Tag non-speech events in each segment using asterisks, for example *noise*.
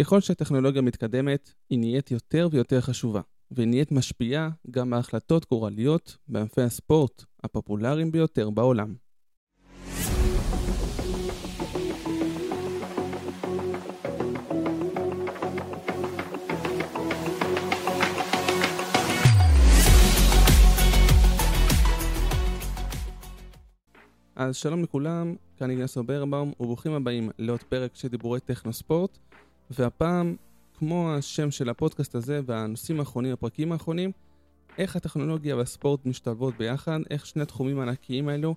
ככל שהטכנולוגיה מתקדמת, היא נהיית יותר ויותר חשובה, והיא נהיית משפיעה גם בהחלטות גורליות בענפי הספורט הפופולריים ביותר בעולם. אז שלום לכולם, כאן איגנסו ברבאום, וברוכים הבאים לעוד פרק של דיבורי טכנו ספורט, והפעם, כמו השם של הפודקאסט הזה והנושאים האחרונים, הפרקים האחרונים, איך הטכנולוגיה והספורט משתלבות ביחד, איך שני התחומים הענקיים האלו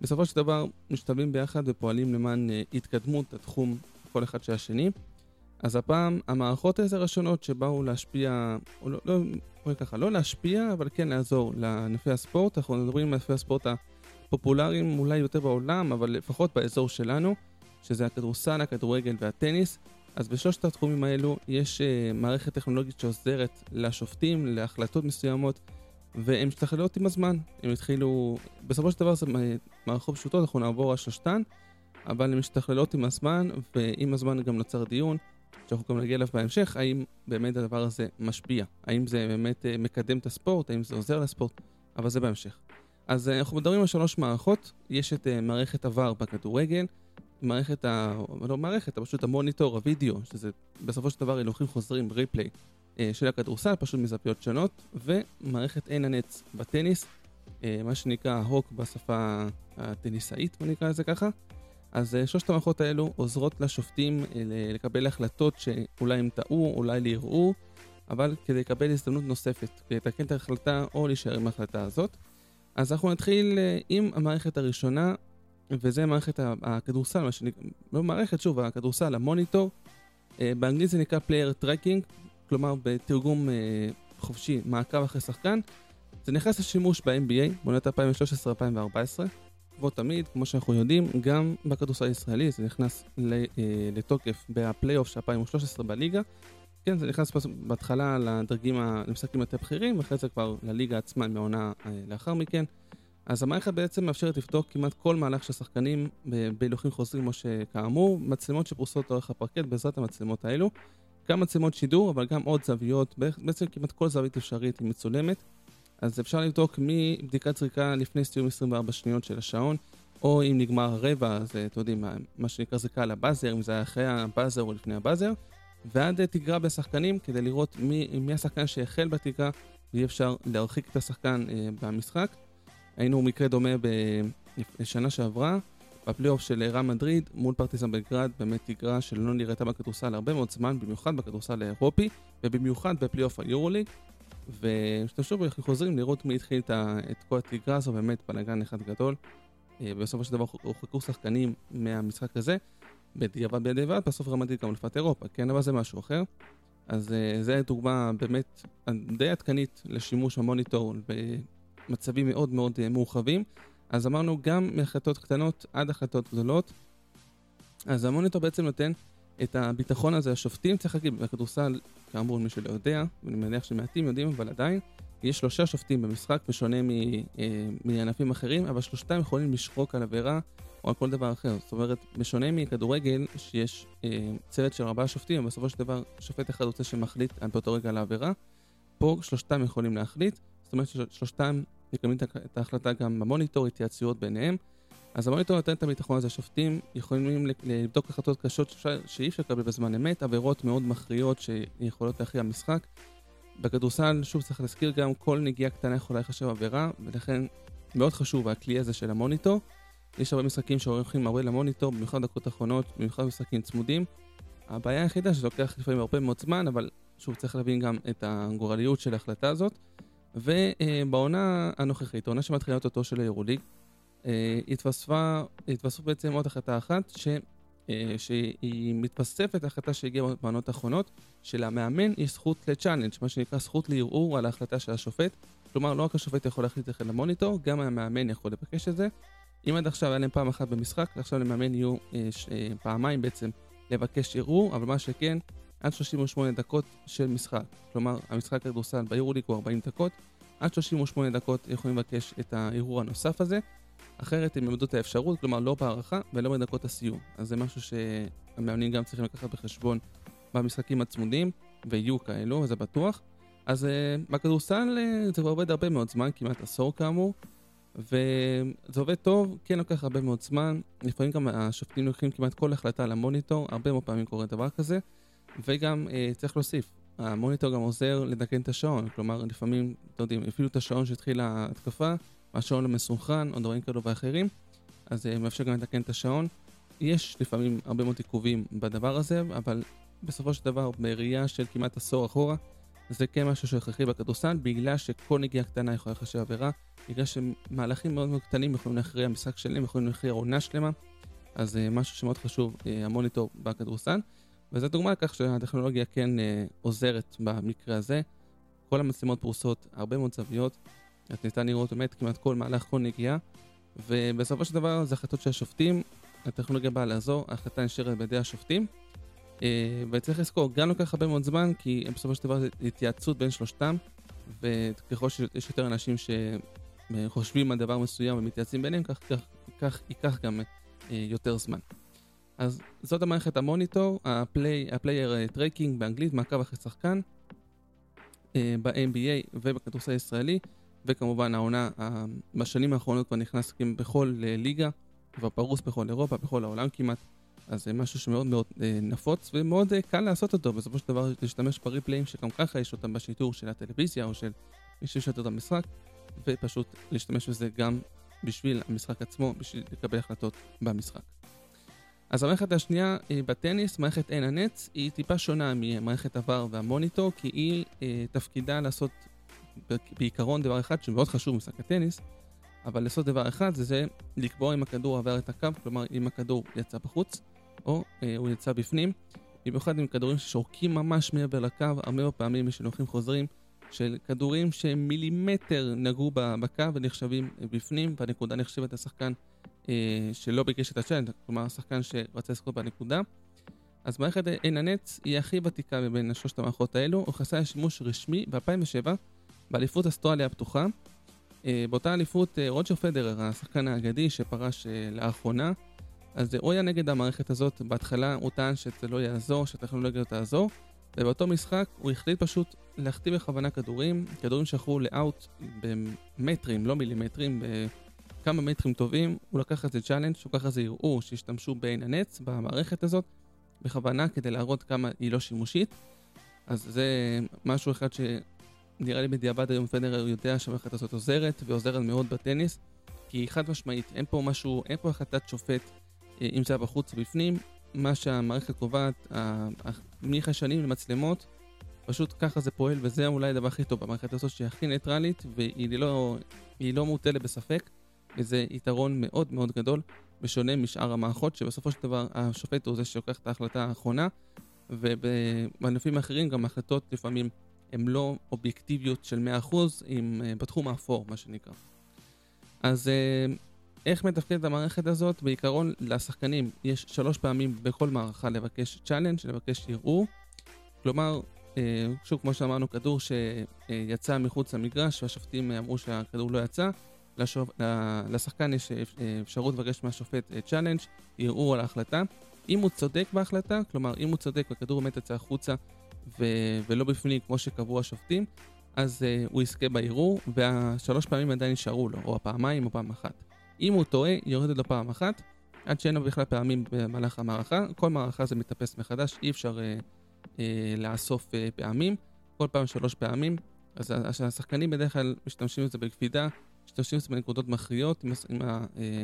בסופו של דבר משתלבים ביחד ופועלים למען uh, התקדמות התחום כל אחד של השני. אז הפעם המערכות העזר השונות שבאו להשפיע, או לא, לא, ככה, לא להשפיע, אבל כן לעזור לענפי הספורט, אנחנו מדברים על ענפי הספורט ה... פופולריים אולי יותר בעולם, אבל לפחות באזור שלנו, שזה הכדורסל, הכדורגל והטניס. אז בשלושת התחומים האלו יש uh, מערכת טכנולוגית שעוזרת לשופטים, להחלטות מסוימות, והן משתכללות עם הזמן. הם התחילו, בסופו של דבר זה מערכות פשוטות, אנחנו נעבור על שלושתן, אבל הן משתכללות עם הזמן, ועם הזמן גם נוצר דיון, שאנחנו גם נגיע אליו בהמשך, האם באמת הדבר הזה משפיע, האם זה באמת uh, מקדם את הספורט, האם זה עוזר לספורט, אבל זה בהמשך. אז אה, אנחנו מדברים על שלוש מערכות, יש את uh, מערכת עבר בכדורגל, מערכת ה... לא מערכת, פשוט המוניטור, הוידאו, שזה בסופו של דבר הילוכים חוזרים, ריפליי uh, של הכדורסל, פשוט מזוויות שונות, ומערכת עין הנץ בטניס, uh, מה שנקרא הוק בשפה הטניסאית, בוא נקרא לזה ככה. אז uh, שלושת המערכות האלו עוזרות לשופטים לקבל החלטות שאולי הם טעו, אולי לערעור, אבל כדי לקבל הזדמנות נוספת, כדי לתקן את ההחלטה או להישאר עם ההחלטה הזאת. אז אנחנו נתחיל אה, עם המערכת הראשונה, וזה מערכת הכדורסל, מה שנקרא, לא מערכת, שוב, הכדורסל, המוניטור. אה, באנגלית זה נקרא Player Tracking, כלומר בתרגום אה, חופשי, מעקב אחרי שחקן. זה נכנס לשימוש ב-NBA, בעונת 2013-2014. כמו תמיד, כמו שאנחנו יודעים, גם בכדורסל הישראלי זה נכנס לתוקף בפלייאוף של 2013 בליגה. כן, זה נכנס בהתחלה לדרגים, למשחקים יותר בכירים, ואחרי זה כבר לליגה עצמה מעונה אה, לאחר מכן. אז המערכת בעצם מאפשרת לבדוק כמעט כל מהלך של שחקנים בהילוכים חוזרים, או שכאמור, מצלמות שפרוסות לאורך הפרקט בעזרת המצלמות האלו. גם מצלמות שידור, אבל גם עוד זוויות, בעצם כמעט כל זווית אפשרית היא מצולמת. אז אפשר לבדוק מבדיקת זריקה לפני סיום 24 שניות של השעון, או אם נגמר הרבע, אז אתם יודעים, מה שנקרא זריקה לבאזר, אם זה היה אחרי הבאזר או לפני הבאזר. ועד תגרה בשחקנים כדי לראות מי, מי השחקן שהחל בתגרה ואי אפשר להרחיק את השחקן אה, במשחק. היינו מקרה דומה בשנה שעברה, בפלייאוף של רם מדריד מול פרטיזן בלגרד, באמת תגרה שלא נראתה בכדורסל הרבה מאוד זמן, במיוחד בכדורסל האירופי, ובמיוחד בפלייאוף היורוליג. ושוב אנחנו חוזרים לראות מי התחיל את, כל התגרה הזו, באמת בלאגן אחד גדול. אה, בסופו של דבר הורחקו שחקנים מהמשחק הזה. בדיעבד בדיעבד, בסוף רמדית גם אלופת אירופה, כן? אבל זה משהו אחר. אז uh, זה דוגמה באמת די עדכנית לשימוש המוניטור במצבים מאוד מאוד uh, מורחבים. אז אמרנו גם מהחלטות קטנות עד החלטות גדולות. אז המוניטור בעצם נותן את הביטחון הזה לשופטים, צריך להגיד, בכדורסל, כאמור, מי שלא יודע, ואני מניח שמעטים יודעים, אבל עדיין, יש שלושה שופטים במשחק, בשונה אה, מענפים אחרים, אבל שלושתם יכולים לשחוק על עבירה או על כל דבר אחר. זאת אומרת, בשונה מכדורגל, שיש אה, צוות של ארבעה שופטים, ובסופו של דבר שופט אחד רוצה שמחליט באותו רגע על העבירה, פה שלושתם יכולים להחליט, אומרת ששלושתם מקבלים את ההחלטה גם במוניטור, התייעצויות ביניהם. אז המוניטור נותן את הביטחון הזה, שופטים יכולים לבדוק החלטות קשות שאי אפשר לקבל בזמן אמת, עבירות מאוד מכריעות שיכולות להכריע משחק. בכדורסל, שוב צריך להזכיר גם, כל נגיעה קטנה יכולה לחשב עבירה, ולכן מאוד חשוב הכלי הזה של המוניטור. יש הרבה משחקים שהולכים הרבה למוניטור, במיוחד דקות אחרונות, במיוחד משחקים צמודים. הבעיה היחידה שזה לוקח לפעמים הרבה מאוד זמן, אבל שוב צריך להבין גם את הגורליות של ההחלטה הזאת. ובעונה הנוכחית, העונה שמתחילה אותו של היורוליג, אה, התווספה בעצם עוד החלטה אחת, ש... אה, שהיא מתווספת להחלטה שהגיעה בעונות האחרונות, שלמאמן יש זכות לצ'אלנג', מה שנקרא זכות לערעור על ההחלטה של השופט. כלומר, לא רק השופט יכול להחליט לכם למוניטור, גם המאמן יכול לבקש את זה. אם עד עכשיו היה להם פעם אחת במשחק, עכשיו למאמן יהיו אה, פעמיים בעצם לבקש ערעור, אבל מה שכן, עד 38 דקות של משחק. כלומר, המשחק כדורסל ביורוליק הוא 40 דקות, עד 38 דקות יכולים לבקש את הערעור הנוסף הזה. אחרת הם ימדו את האפשרות, כלומר לא בהערכה ולא בדקות הסיום. אז זה משהו שהמאמנים גם צריכים לקחת בחשבון במשחקים הצמודים, ויהיו כאלו, זה בטוח. אז uh, בכדורסל uh, זה עובד הרבה מאוד זמן, כמעט עשור כאמור, וזה עובד טוב, כן לוקח הרבה מאוד זמן, לפעמים גם השופטים לוקחים כמעט כל החלטה למוניטור, הרבה מאוד פעמים קורה דבר כזה, וגם uh, צריך להוסיף, המוניטור גם עוזר לתקן את השעון, כלומר לפעמים, אתם יודעים, אפילו את השעון שהתחילה ההתקפה, השעון לא מסונכרן, או דברים כאלו ואחרים, אז זה מאפשר גם לתקן את השעון. יש לפעמים הרבה מאוד עיכובים בדבר הזה, אבל בסופו של דבר, בראייה של כמעט עשור אחורה, זה כן משהו שהכרחי בכדורסל, בגלל שכל נגיעה קטנה יכולה לחשב עבירה, בגלל שמהלכים מאוד מאוד קטנים יכולים להכריע משחק שלם, יכולים להכריע עונה שלמה, אז זה משהו שמאוד חשוב, אה, המוניטור בכדורסל. וזו דוגמה לכך שהטכנולוגיה כן אה, עוזרת במקרה הזה. כל המצלמות פרוסות, הרבה מאוד זוויות, את ניתן לראות באמת כמעט כל מהלך, כל נגיעה, ובסופו של דבר זה החלטות של השופטים, הטכנולוגיה באה לעזור, ההחלטה נשארת בידי השופטים. אה, וצריך לזכור, גם לוקח הרבה מאוד זמן, כי בסופו של דבר זה התייעצות בין שלושתם, וככל שיש יותר אנשים שחושבים על דבר מסוים ומתייעצים ביניהם, כך, כך, כך ייקח גם אה, יותר זמן. אז זאת המערכת המוניטור, ה play, ה player tracking באנגלית, מעקב אחרי שחקן, אה, ב-NBA ובכדורסל הישראלי, וכמובן העונה בשנים האחרונות כבר נכנס בכל ליגה, כבר פרוס בכל אירופה, בכל העולם כמעט. אז זה משהו שמאוד מאוד אה, נפוץ ומאוד אה, קל לעשות אותו, בסופו של דבר להשתמש בריפליים שגם ככה יש אותם בשידור של הטלוויזיה או של מי ששת את המשחק, ופשוט להשתמש בזה גם בשביל המשחק עצמו, בשביל לקבל החלטות במשחק. אז המערכת השנייה אה, בטניס, מערכת עין הנץ, היא טיפה שונה ממערכת עבר והמוניטור, כי היא אה, תפקידה לעשות בעיקרון דבר אחד שמאוד חשוב במשחק הטניס, אבל לעשות דבר אחד זה זה לקבוע אם הכדור עבר את הקו, כלומר אם הכדור יצא בחוץ, או אה, הוא יצא בפנים. במיוחד עם כדורים ששורקים ממש מעבר לקו, הרבה פעמים יש נוחים חוזרים של כדורים שמילימטר נגעו בקו ונחשבים בפנים, והנקודה נחשבת לשחקן אה, שלא ביקש את הצ'אנט, כלומר השחקן שרצה לזכות בנקודה. אז מערכת עין הנץ היא הכי ותיקה מבין שלושת המערכות האלו, הוא נכנסה לשימוש רשמי ב-2007 באליפות אסטרליה הפתוחה. אה, באותה אליפות אה, רוג'ר פדרר, השחקן האגדי שפרש אה, לאחרונה, אז הוא היה נגד המערכת הזאת, בהתחלה הוא טען שזה לא יעזור, שהטכנולוגיה לא תעזור, ובאותו משחק הוא החליט פשוט להחטיא בכוונה כדורים, כדורים שהלכו לאאוט במטרים, לא מילימטרים, בכמה מטרים טובים, הוא לקח את זה challenge, הוא לקח את זה ערעור שהשתמשו בעין הנץ, במערכת הזאת, בכוונה כדי להראות כמה היא לא שימושית. אז זה משהו אחד שנראה לי בדיעבד היום פדרר יודע שהמערכת הזאת עוזרת, ועוזרת מאוד בטניס, כי חד משמעית, אין פה משהו, אין פה החלטת שופט אה, אם זה היה בחוץ או בפנים, מה שהמערכת קובעת, מחיישנים למצלמות, פשוט ככה זה פועל, וזה אולי הדבר הכי טוב במערכת הזאת, שהיא הכי ניטרלית, והיא לא, לא מוטלת בספק, וזה יתרון מאוד מאוד גדול, בשונה משאר המערכות, שבסופו של דבר השופט הוא זה שלוקח את ההחלטה האחרונה, ובענפים האחרים גם ההחלטות לפעמים הן לא אובייקטיביות של 100%, עם, אה, בתחום האפור, מה שנקרא. אז אה, איך מתפקדת המערכת הזאת? בעיקרון, לשחקנים יש שלוש פעמים בכל מערכה לבקש challenge, לבקש ערעור. כלומר, אה, שוב, כמו שאמרנו, כדור שיצא מחוץ למגרש והשופטים אמרו שהכדור לא יצא, לשופ... לשחקן יש אפשרות לבקש מהשופט challenge, ערעור על ההחלטה. אם הוא צודק בהחלטה, כלומר, אם הוא צודק והכדור באמת יצא החוצה ו... ולא בפנים כמו שקבעו השופטים, אז uh, הוא יזכה בערעור, והשלוש פעמים עדיין יישארו לו, או הפעמיים או פעם אחת. אם הוא טועה, יורדת לו פעם אחת, עד שאין לו בכלל פעמים במהלך המערכה. כל מערכה זה מתאפס מחדש, אי אפשר uh, uh, לאסוף uh, פעמים, כל פעם שלוש פעמים. אז השחקנים בדרך כלל משתמשים בזה בקפידה, משתמשים בזה בנקודות מכריעות, עם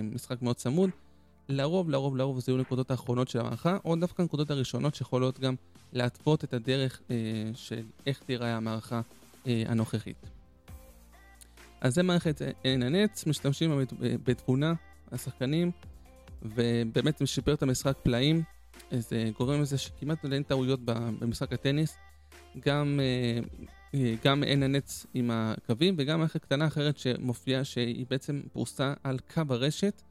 המשחק מאוד צמוד. לרוב, לרוב, לרוב זה יהיו נקודות האחרונות של המערכה, או דווקא הנקודות הראשונות שיכולות גם להתוות את הדרך אה, של איך תיראה המערכה אה, הנוכחית. אז זה מערכת עין הנץ, משתמשים בתבונה, השחקנים, ובאמת משפר את המשחק פלאים. זה גורם לזה שכמעט אין טעויות במשחק הטניס. גם, אה, גם עין הנץ עם הקווים וגם מערכת קטנה אחרת שמופיעה שהיא בעצם פרוסה על קו הרשת,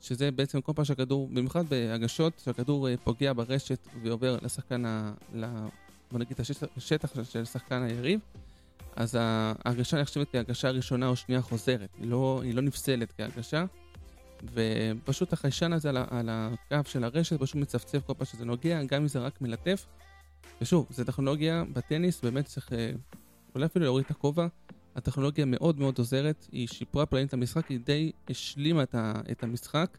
שזה בעצם כל פעם שהכדור, במיוחד בהגשות, שהכדור אה, פוגע ברשת ועובר לשחקן, ה, בוא נגיד השטח של שחקן היריב. אז ההגשה נחשבת כהגשה ראשונה או שנייה חוזרת, היא לא, היא לא נפסלת כהגשה, ופשוט החיישן הזה על, על הקו של הרשת פשוט מצפצף כל פעם שזה נוגע, גם אם זה רק מלטף, ושוב, זו טכנולוגיה בטניס, באמת צריך אה, אולי אפילו להוריד את הכובע. הטכנולוגיה מאוד מאוד עוזרת, היא שיפרה פלאים את המשחק, היא די השלימה את המשחק,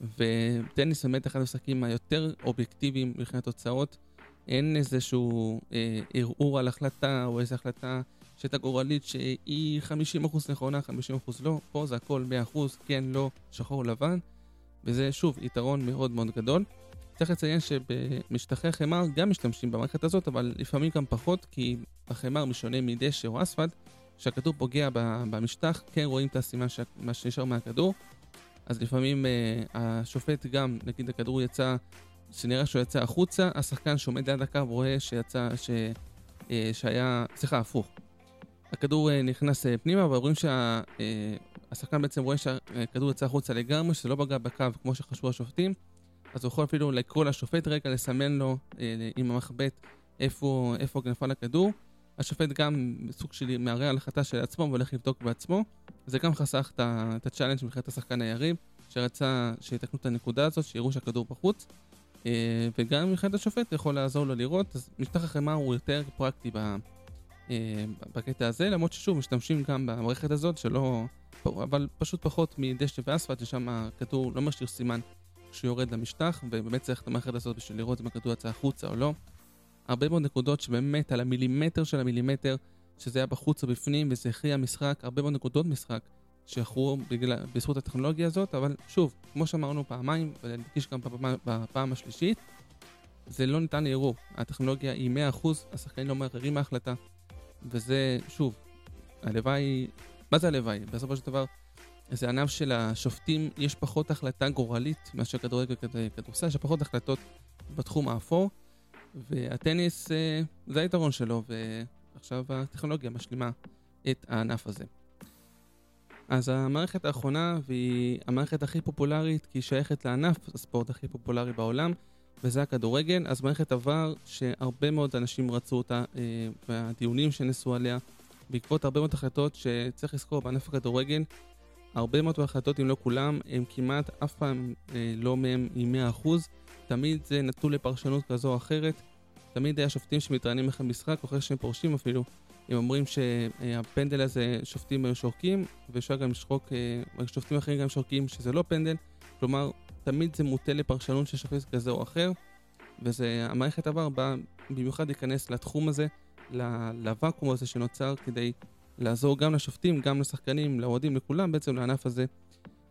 וטניס באמת אחד המשחקים היותר אובייקטיביים מבחינת תוצאות. אין איזשהו אה, ערעור על החלטה או איזו החלטה שהייתה גורלית שהיא 50% נכונה, 50% לא, פה זה הכל 100%, כן, לא, שחור לבן, וזה שוב יתרון מאוד מאוד גדול. צריך לציין שבמשטחי חמר גם משתמשים במערכת הזאת, אבל לפעמים גם פחות, כי החמר משונה מדשא או אספלט, כשהכדור פוגע במשטח, כן רואים את הסימן מה שנשאר מהכדור. אז לפעמים uh, השופט גם, נגיד הכדור יצא, שנראה שהוא יצא החוצה, השחקן שעומד ליד הקו רואה שיצא, ש, אה, שהיה, סליחה, הפוך. הכדור אה, נכנס אה, פנימה, אבל רואים שהשחקן אה, בעצם רואה שהכדור יצא החוצה לגמרי, שזה לא פגע בקו כמו שחשבו השופטים. אז הוא יכול אפילו לקרוא לשופט רגע, לסמן לו אה, עם המחבט איפה, איפה נפל הכדור. השופט גם סוג של מערער על החלטה של עצמו והולך לבדוק בעצמו. זה גם חסך את ה challenge מבחינת השחקן היריב, שרצה שיתקנו את הנקודה הזאת, שיראו שהכדור בחוץ. אה, וגם מבחינת השופט יכול לעזור לו לראות, אז משטח החמאה הוא יותר פרקטי אה, בקטע הזה, למרות ששוב משתמשים גם במערכת הזאת, שלא... אבל פשוט פחות מדשא ואספלט, ששם הכדור לא משאיר סימן כשהוא יורד למשטח, ובאמת צריך את המערכת הזאת בשביל לראות אם הכדור יצא החוצה או לא. הרבה מאוד נקודות שבאמת על המילימטר של המילימטר, שזה היה בחוץ או בפנים, וזה הכריע משחק, הרבה מאוד נקודות משחק שיכרו בזכות הטכנולוגיה הזאת, אבל שוב, כמו שאמרנו פעמיים, ונדגיש גם בפעם, בפעם השלישית, זה לא ניתן לערעור. הטכנולוגיה היא 100%, השחקנים לא מערערים מההחלטה, וזה, שוב, הלוואי, מה זה הלוואי? בסופו של דבר, זה ענף של השופטים, יש פחות החלטה גורלית מאשר כדורגל כדורסל, יש פחות החלטות בתחום האפור, והטניס אה, זה היתרון שלו, ועכשיו הטכנולוגיה משלימה את הענף הזה. אז המערכת האחרונה, והיא המערכת הכי פופולרית, כי היא שייכת לענף הספורט הכי פופולרי בעולם, וזה הכדורגל. אז מערכת עבר, שהרבה מאוד אנשים רצו אותה, אה, והדיונים שנסו עליה, בעקבות הרבה מאוד החלטות שצריך לזכור בענף הכדורגל, הרבה מאוד מההחלטות, אם לא כולם, הם כמעט אף פעם אה, לא מהם עם 100%, תמיד זה נתון לפרשנות כזו או אחרת. תמיד היה שופטים שמתראיינים אחרי משחק, אחרי שהם פורשים אפילו, הם אומרים שהפנדל הזה שופטים היו שורקים, ואפשר גם לשחוק, אה, שופטים אחרים גם שורקים שזה לא פנדל, כלומר, תמיד זה מוטה לפרשנות של שופט כזה או אחר, והמערכת עבר באה במיוחד להיכנס לתחום הזה, לוואקום הזה שנוצר כדי לעזור גם לשופטים, גם לשחקנים, לאוהדים, לכולם בעצם לענף הזה.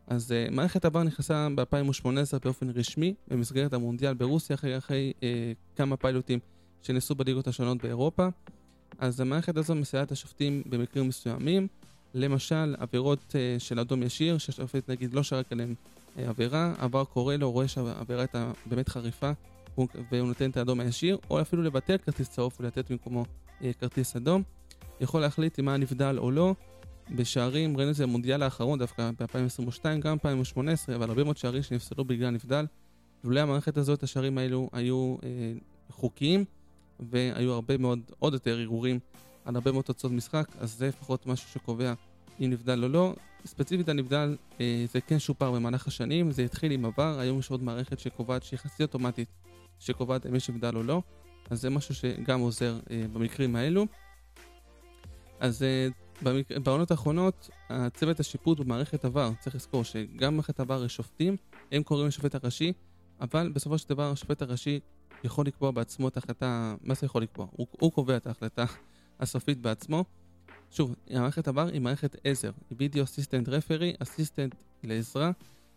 אז uh, מערכת הבר נכנסה ב-2018 באופן רשמי במסגרת המונדיאל ברוסיה אחרי, אחרי uh, כמה פיילוטים שנעשו בליגות השונות באירופה. אז המערכת הזו מסייעת לשופטים במקרים מסוימים, למשל עבירות uh, של אדום ישיר, שהשופט נגיד לא שרק עליהן uh, עבירה, עבר קורא לו, רואה שהעבירה הייתה באמת חריפה והוא נותן את האדום הישיר, או אפילו לבטל כרטיס צהוב ולתת במקומו uh, כרטיס אדום. יכול להחליט אם היה נבדל או לא. בשערים, ראינו את זה במונדיאל האחרון דווקא ב-2022, גם ב-2018, אבל הרבה מאוד שערים שנפסלו בגלל נבדל. לולא המערכת הזאת, השערים האלו היו אה, חוקיים, והיו הרבה מאוד, עוד יותר ערעורים על הרבה מאוד תוצאות משחק, אז זה לפחות משהו שקובע אם נבדל או לא. ספציפית הנבדל, אה, זה כן שופר במהלך השנים, זה התחיל עם עבר, היום יש עוד מערכת שקובעת, חצי אוטומטית, שקובעת אם יש נבדל או לא, אז זה משהו שגם עוזר אה, במקרים האלו. אז uh, בעונות האחרונות, הצוות השיפוט במערכת עבר, צריך לזכור שגם במערכת עבר יש שופטים, הם קוראים לשופט הראשי, אבל בסופו של דבר השופט הראשי יכול לקבוע בעצמו את ההחלטה, מה זה יכול לקבוע? הוא, הוא קובע את ההחלטה *laughs* הסופית בעצמו. שוב, המערכת עבר היא מערכת עזר, היא וידאו אסיסטנט רפרי, אסיסטנט לעזרה,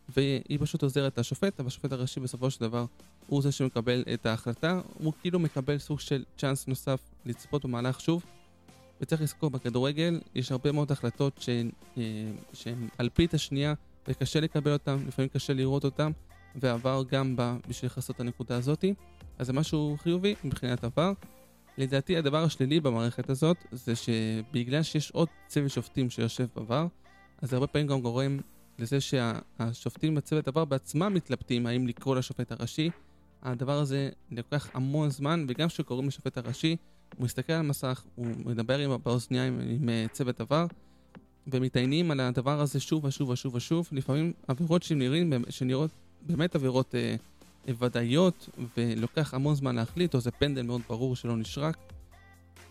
והיא פשוט עוזרת לשופט, אבל השופט הראשי בסופו של דבר הוא זה שמקבל את ההחלטה, הוא כאילו מקבל סוג של צ'אנס נוסף לצפות במהלך שוב. וצריך לזכור, בכדורגל יש הרבה מאוד החלטות שהן, אה, שהן על פית השנייה וקשה לקבל אותן, לפעמים קשה לראות אותן, ועבר גם בא בשביל לכסות את הנקודה הזאתי. אז זה משהו חיובי מבחינת עבר. לדעתי הדבר השלילי במערכת הזאת זה שבגלל שיש עוד צוות שופטים שיושב בעבר, אז זה הרבה פעמים גם גורם לזה שהשופטים בצוות עבר בעצמם מתלבטים האם לקרוא לשופט הראשי. הדבר הזה לוקח המון זמן, וגם כשקוראים לשופט הראשי, הוא מסתכל על המסך, הוא מדבר עם, באוזניים עם, עם אה, צוות עבר, ומתעיינים על הדבר הזה שוב ושוב ושוב ושוב. לפעמים עבירות שנראים, שנראות באמת עבירות אה, ודאיות ולוקח המון זמן להחליט, או זה פנדל מאוד ברור שלא נשרק.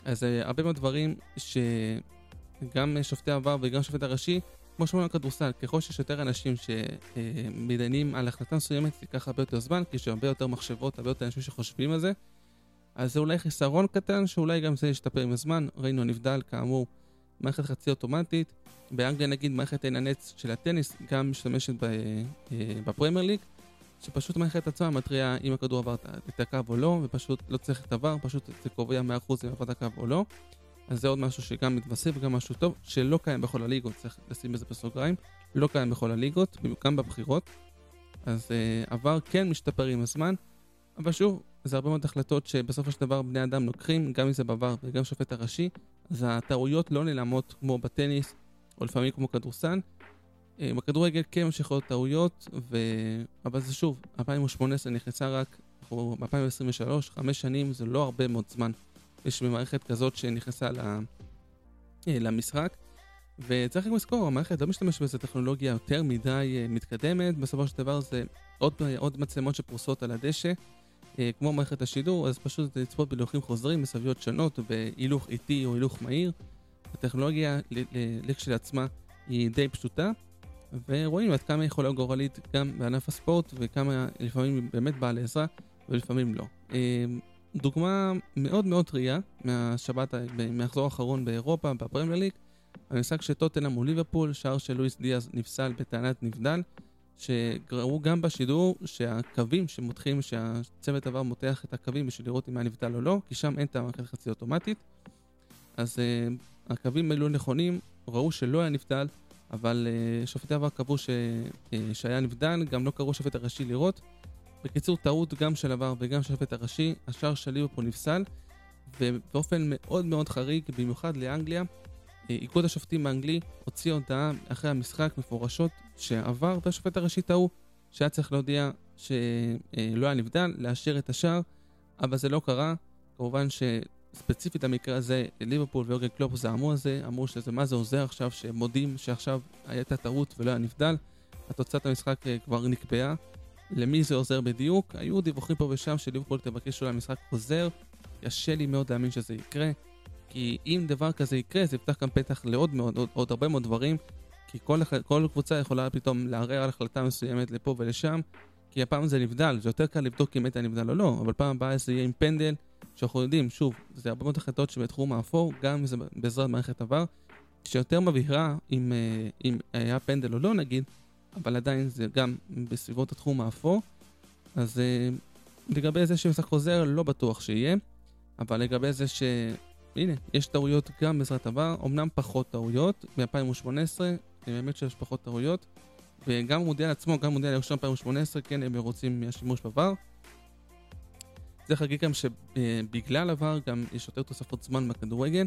אז אה, הרבה מאוד דברים שגם שופטי עבר וגם שופט הראשי, כמו שאומרים על כדורסל, ככל שיש יותר אנשים שמתדיינים על החלטה מסוימת, זה ייקח הרבה יותר זמן, כי יש הרבה יותר מחשבות, הרבה יותר אנשים שחושבים על זה. אז זה אולי חיסרון קטן, שאולי גם זה ישתפר עם הזמן. ראינו נבדל, כאמור, מערכת חצי אוטומטית. באנגליה נגיד מערכת עין הנץ של הטניס גם משתמשת אה, בפרמייר ליג, שפשוט המערכת עצמה מתריעה אם הכדור עבר את הקו או לא, ופשוט לא צריך את עבר, פשוט זה קובע 100% אם עבר את הקו או לא. אז זה עוד משהו שגם מתווסף וגם משהו טוב, שלא קיים בכל הליגות, צריך לשים בזה בסוגריים, לא קיים בכל הליגות, גם בבחירות. אז עבר כן משתפר עם הזמן, אבל שוב, זה הרבה מאוד החלטות שבסופו של דבר בני אדם לוקחים, גם אם זה בעבר וגם שופט הראשי, אז הטעויות לא נעלמות כמו בטניס, או לפעמים כמו כדורסן. אה, בכדורגל כן ממשיך להיות טעויות, ו... אבל זה שוב, 2018 נכנסה רק, אנחנו ב-2023, חמש שנים זה לא הרבה מאוד זמן. יש במערכת כזאת שנכנסה. אה, למשחק. וצריך רק לזכור, המערכת לא משתמשת בזה טכנולוגיה יותר מדי אה, מתקדמת, בסופו של דבר זה עוד, עוד מצלמות שפרוסות על הדשא, כמו מערכת השידור, אז פשוט לצפות בלוחים חוזרים בסביבות שונות, בהילוך איטי או הילוך מהיר. הטכנולוגיה לכשלעצמה היא די פשוטה, ורואים עד כמה היא יכולה גורלית גם בענף הספורט, וכמה לפעמים היא באמת באה לעזרה, ולפעמים לא. אמ, דוגמה מאוד מאוד טריה מהשבת, מהחזור האחרון באירופה, בפרמייר ליג, המשחק של טוטנאם מול ליברפול, שער של לואיס דיאז נפסל בטענת נבדל, שראו גם בשידור שהקווים שמותחים, שהצוות עבר מותח את הקווים בשביל לראות אם היה נבדל או לא, כי שם אין את המערכת חצי אוטומטית. אז uh, הקווים היו נכונים, ראו שלא היה נבדל, אבל uh, שופטי עבר קבעו ש, uh, שהיה נבדל, גם לא קראו שופט הראשי לראות. בקיצור, טעות גם של עבר וגם של שופט הראשי, השער של ליברפול נפסל, ובאופן מאוד מאוד חריג, במיוחד לאנגליה, איגוד השופטים האנגלי הוציא הודעה אחרי המשחק מפורשות שעבר והשופט הראשי טעו, שהיה צריך להודיע שלא היה נבדל, לאשר את השער, אבל זה לא קרה. כמובן שספציפית המקרה הזה, ליברפול ויורגן קלופ זעמו על זה, אמרו שזה מה זה עוזר עכשיו שמודים שעכשיו הייתה טעות ולא היה נבדל. התוצאת המשחק אה, כבר נקבעה. למי זה עוזר בדיוק? היו דיווחים פה ושם שליברפול תבקש אולי משחק חוזר. קשה לי מאוד להאמין שזה יקרה. כי אם דבר כזה יקרה, זה יפתח גם פתח לעוד מאוד, עוד, עוד הרבה מאוד דברים, כי כל, כל קבוצה יכולה פתאום לערער על החלטה מסוימת לפה ולשם, כי הפעם זה נבדל, זה יותר קל לבדוק אם הייתה נבדל או לא, אבל פעם הבאה זה יהיה עם פנדל, שאנחנו יודעים, שוב, זה הרבה מאוד החלטות שבתחום האפור, גם אם זה בעזרת מערכת עבר, שיותר מבהירה אם, אה, אם היה פנדל או לא נגיד, אבל עדיין זה גם בסביבות התחום האפור, אז אה, לגבי זה שמשחק חוזר, לא בטוח שיהיה, אבל לגבי זה ש... הנה, יש טעויות גם בעזרת עבר, אמנם פחות טעויות, מ-2018, באמת שיש פחות טעויות, וגם מודיע עצמו, גם מודיע לראשון 2018, כן, הם רוצים מהשימוש בעבר. צריך להגיד גם שבגלל עבר גם יש יותר תוספות זמן בכדורגל.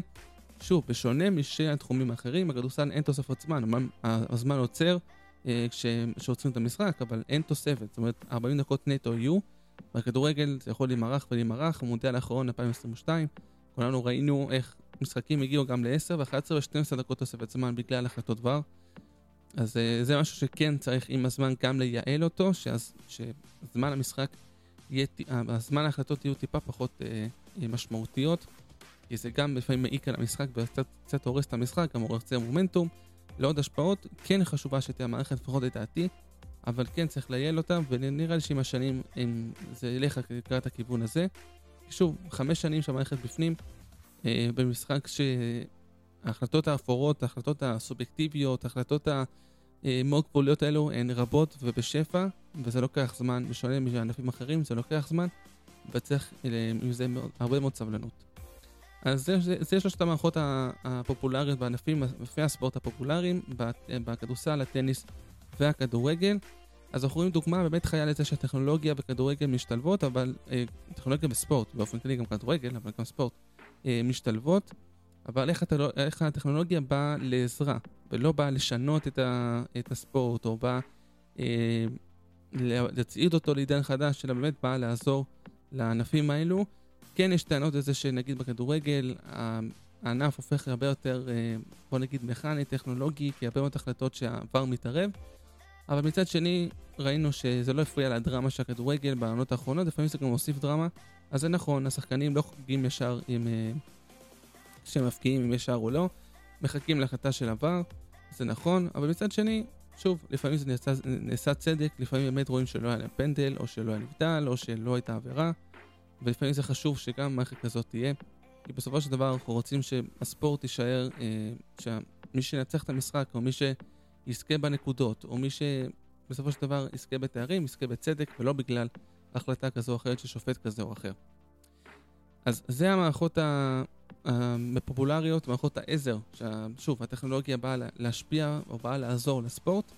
שוב, בשונה משני התחומים האחרים, בכדורסל אין תוספות זמן, הזמן עוצר אה, כשעוצרים את המשחק, אבל אין תוספת, זאת אומרת 40 דקות נטו יהיו, בכדורגל זה יכול להימרח ולהימרח, הוא מודיע לאחרון 2022, כולנו ראינו איך משחקים הגיעו גם ל-10 ו-11 ו-12 דקות תוספת זמן בגלל החלטות דבר. אז uh, זה משהו שכן צריך עם הזמן גם לייעל אותו, שאז, שזמן המשחק יהיה, הזמן ההחלטות יהיו טיפה פחות uh, משמעותיות, כי זה גם לפעמים מעיק על המשחק וקצת הורס את המשחק, גם הורס מומנטום. לעוד השפעות, כן חשובה שתהיה המערכת, לפחות לדעתי, אבל כן צריך לייעל אותה, ונראה לי שעם השנים זה ילך לקראת הכיוון הזה. שוב, חמש שנים שהמערכת בפנים, אה, במשחק שההחלטות האפורות, ההחלטות הסובייקטיביות, ההחלטות המאוד גבוליות האלו הן רבות ובשפע, וזה לוקח זמן, בשונה מענפים אחרים, זה לוקח זמן, וצריך אה, עם זה מאוד, הרבה מאוד סבלנות. אז זה, זה, זה שלושת המערכות הפופולריות בענפים, ענפי הספורט הפופולריים, בכדורסל, הטניס והכדורגל. אז אנחנו רואים דוגמה באמת חיה לזה שהטכנולוגיה וכדורגל משתלבות, אבל אה, טכנולוגיה וספורט, באופן כללי גם כדורגל, אבל גם ספורט, אה, משתלבות, אבל איך, הטל... איך הטכנולוגיה באה לעזרה, ולא באה לשנות את, ה... את הספורט, או באה אה, להצעיד אותו לעידן חדש, אלא באמת באה לעזור לענפים האלו. כן יש טענות לזה שנגיד בכדורגל, הענף הופך הרבה יותר, אה, בוא נגיד, מכני, טכנולוגי, כי הרבה מאוד החלטות שהעבר מתערב. אבל מצד שני, ראינו שזה לא הפריע לדרמה של הכדורגל בעונות האחרונות, לפעמים זה גם מוסיף דרמה, אז זה נכון, השחקנים לא חוגגים ישר עם... כשהם מפקיעים אם יש שער או לא, מחכים להחלטה של עבר, זה נכון, אבל מצד שני, שוב, לפעמים זה נעשה, נעשה צדק, לפעמים באמת רואים שלא היה להם פנדל, או שלא היה נבדל, או שלא הייתה עבירה, ולפעמים זה חשוב שגם מערכת כזאת תהיה, כי בסופו של דבר אנחנו רוצים שהספורט יישאר, אה, שמי שינצח את המשחק, או מי שיזכה בנקודות, או מי שבסופו של דבר יזכה בתארים, יזכה בצדק, ולא בגלל החלטה כזו או אחרת של שופט כזה או אחר. אז זה המערכות הפופולריות, מערכות העזר, ששוב, הטכנולוגיה באה להשפיע או באה לעזור לספורט.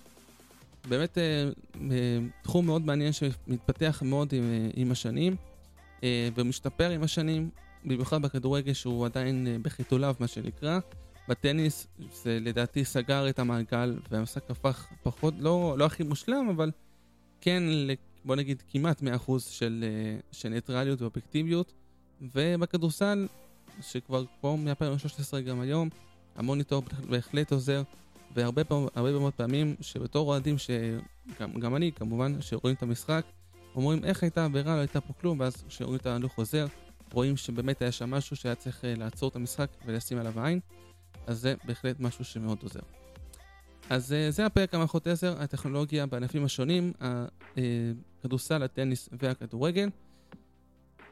באמת אה, אה, תחום מאוד מעניין שמתפתח מאוד עם, אה, עם השנים ומשתפר עם השנים, במיוחד בכדורגל שהוא עדיין בחיתוליו מה שנקרא. בטניס זה לדעתי סגר את המעגל והמשחק הפך פחות, לא, לא הכי מושלם, אבל כן, בוא נגיד כמעט 100% של, של ניטרליות ואובייקטיביות. ובכדורסל שכבר פה מ-2013 גם היום, המוניטור בהחלט עוזר, והרבה פעם, מאוד פעמים שבתור אוהדים, שגם אני כמובן, שרואים את המשחק, אומרים איך הייתה עבירה, לא הייתה פה כלום, ואז כשרואים את ההלוך חוזר, רואים שבאמת היה שם משהו שהיה צריך אה, לעצור את המשחק ולשים עליו עין, אז זה בהחלט משהו שמאוד עוזר. אז אה, זה הפרק המערכות עזר, הטכנולוגיה בענפים השונים, הכדורסל, הטניס והכדורגל.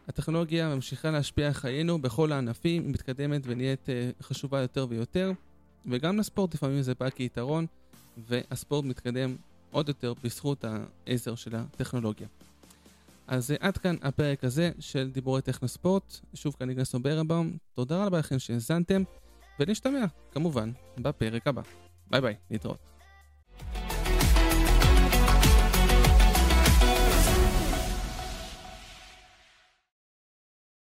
הטכנולוגיה ממשיכה להשפיע על חיינו בכל הענפים, היא מתקדמת ונהיית uh, חשובה יותר ויותר, וגם לספורט לפעמים זה בא כיתרון, והספורט מתקדם עוד יותר בזכות העזר של הטכנולוגיה. אז עד כאן הפרק הזה של דיבורי טכנוספורט, שוב כאן נגנסו ברבאום, תודה רבה לכם שהאזנתם, ונשתמע כמובן בפרק הבא. ביי ביי, להתראות.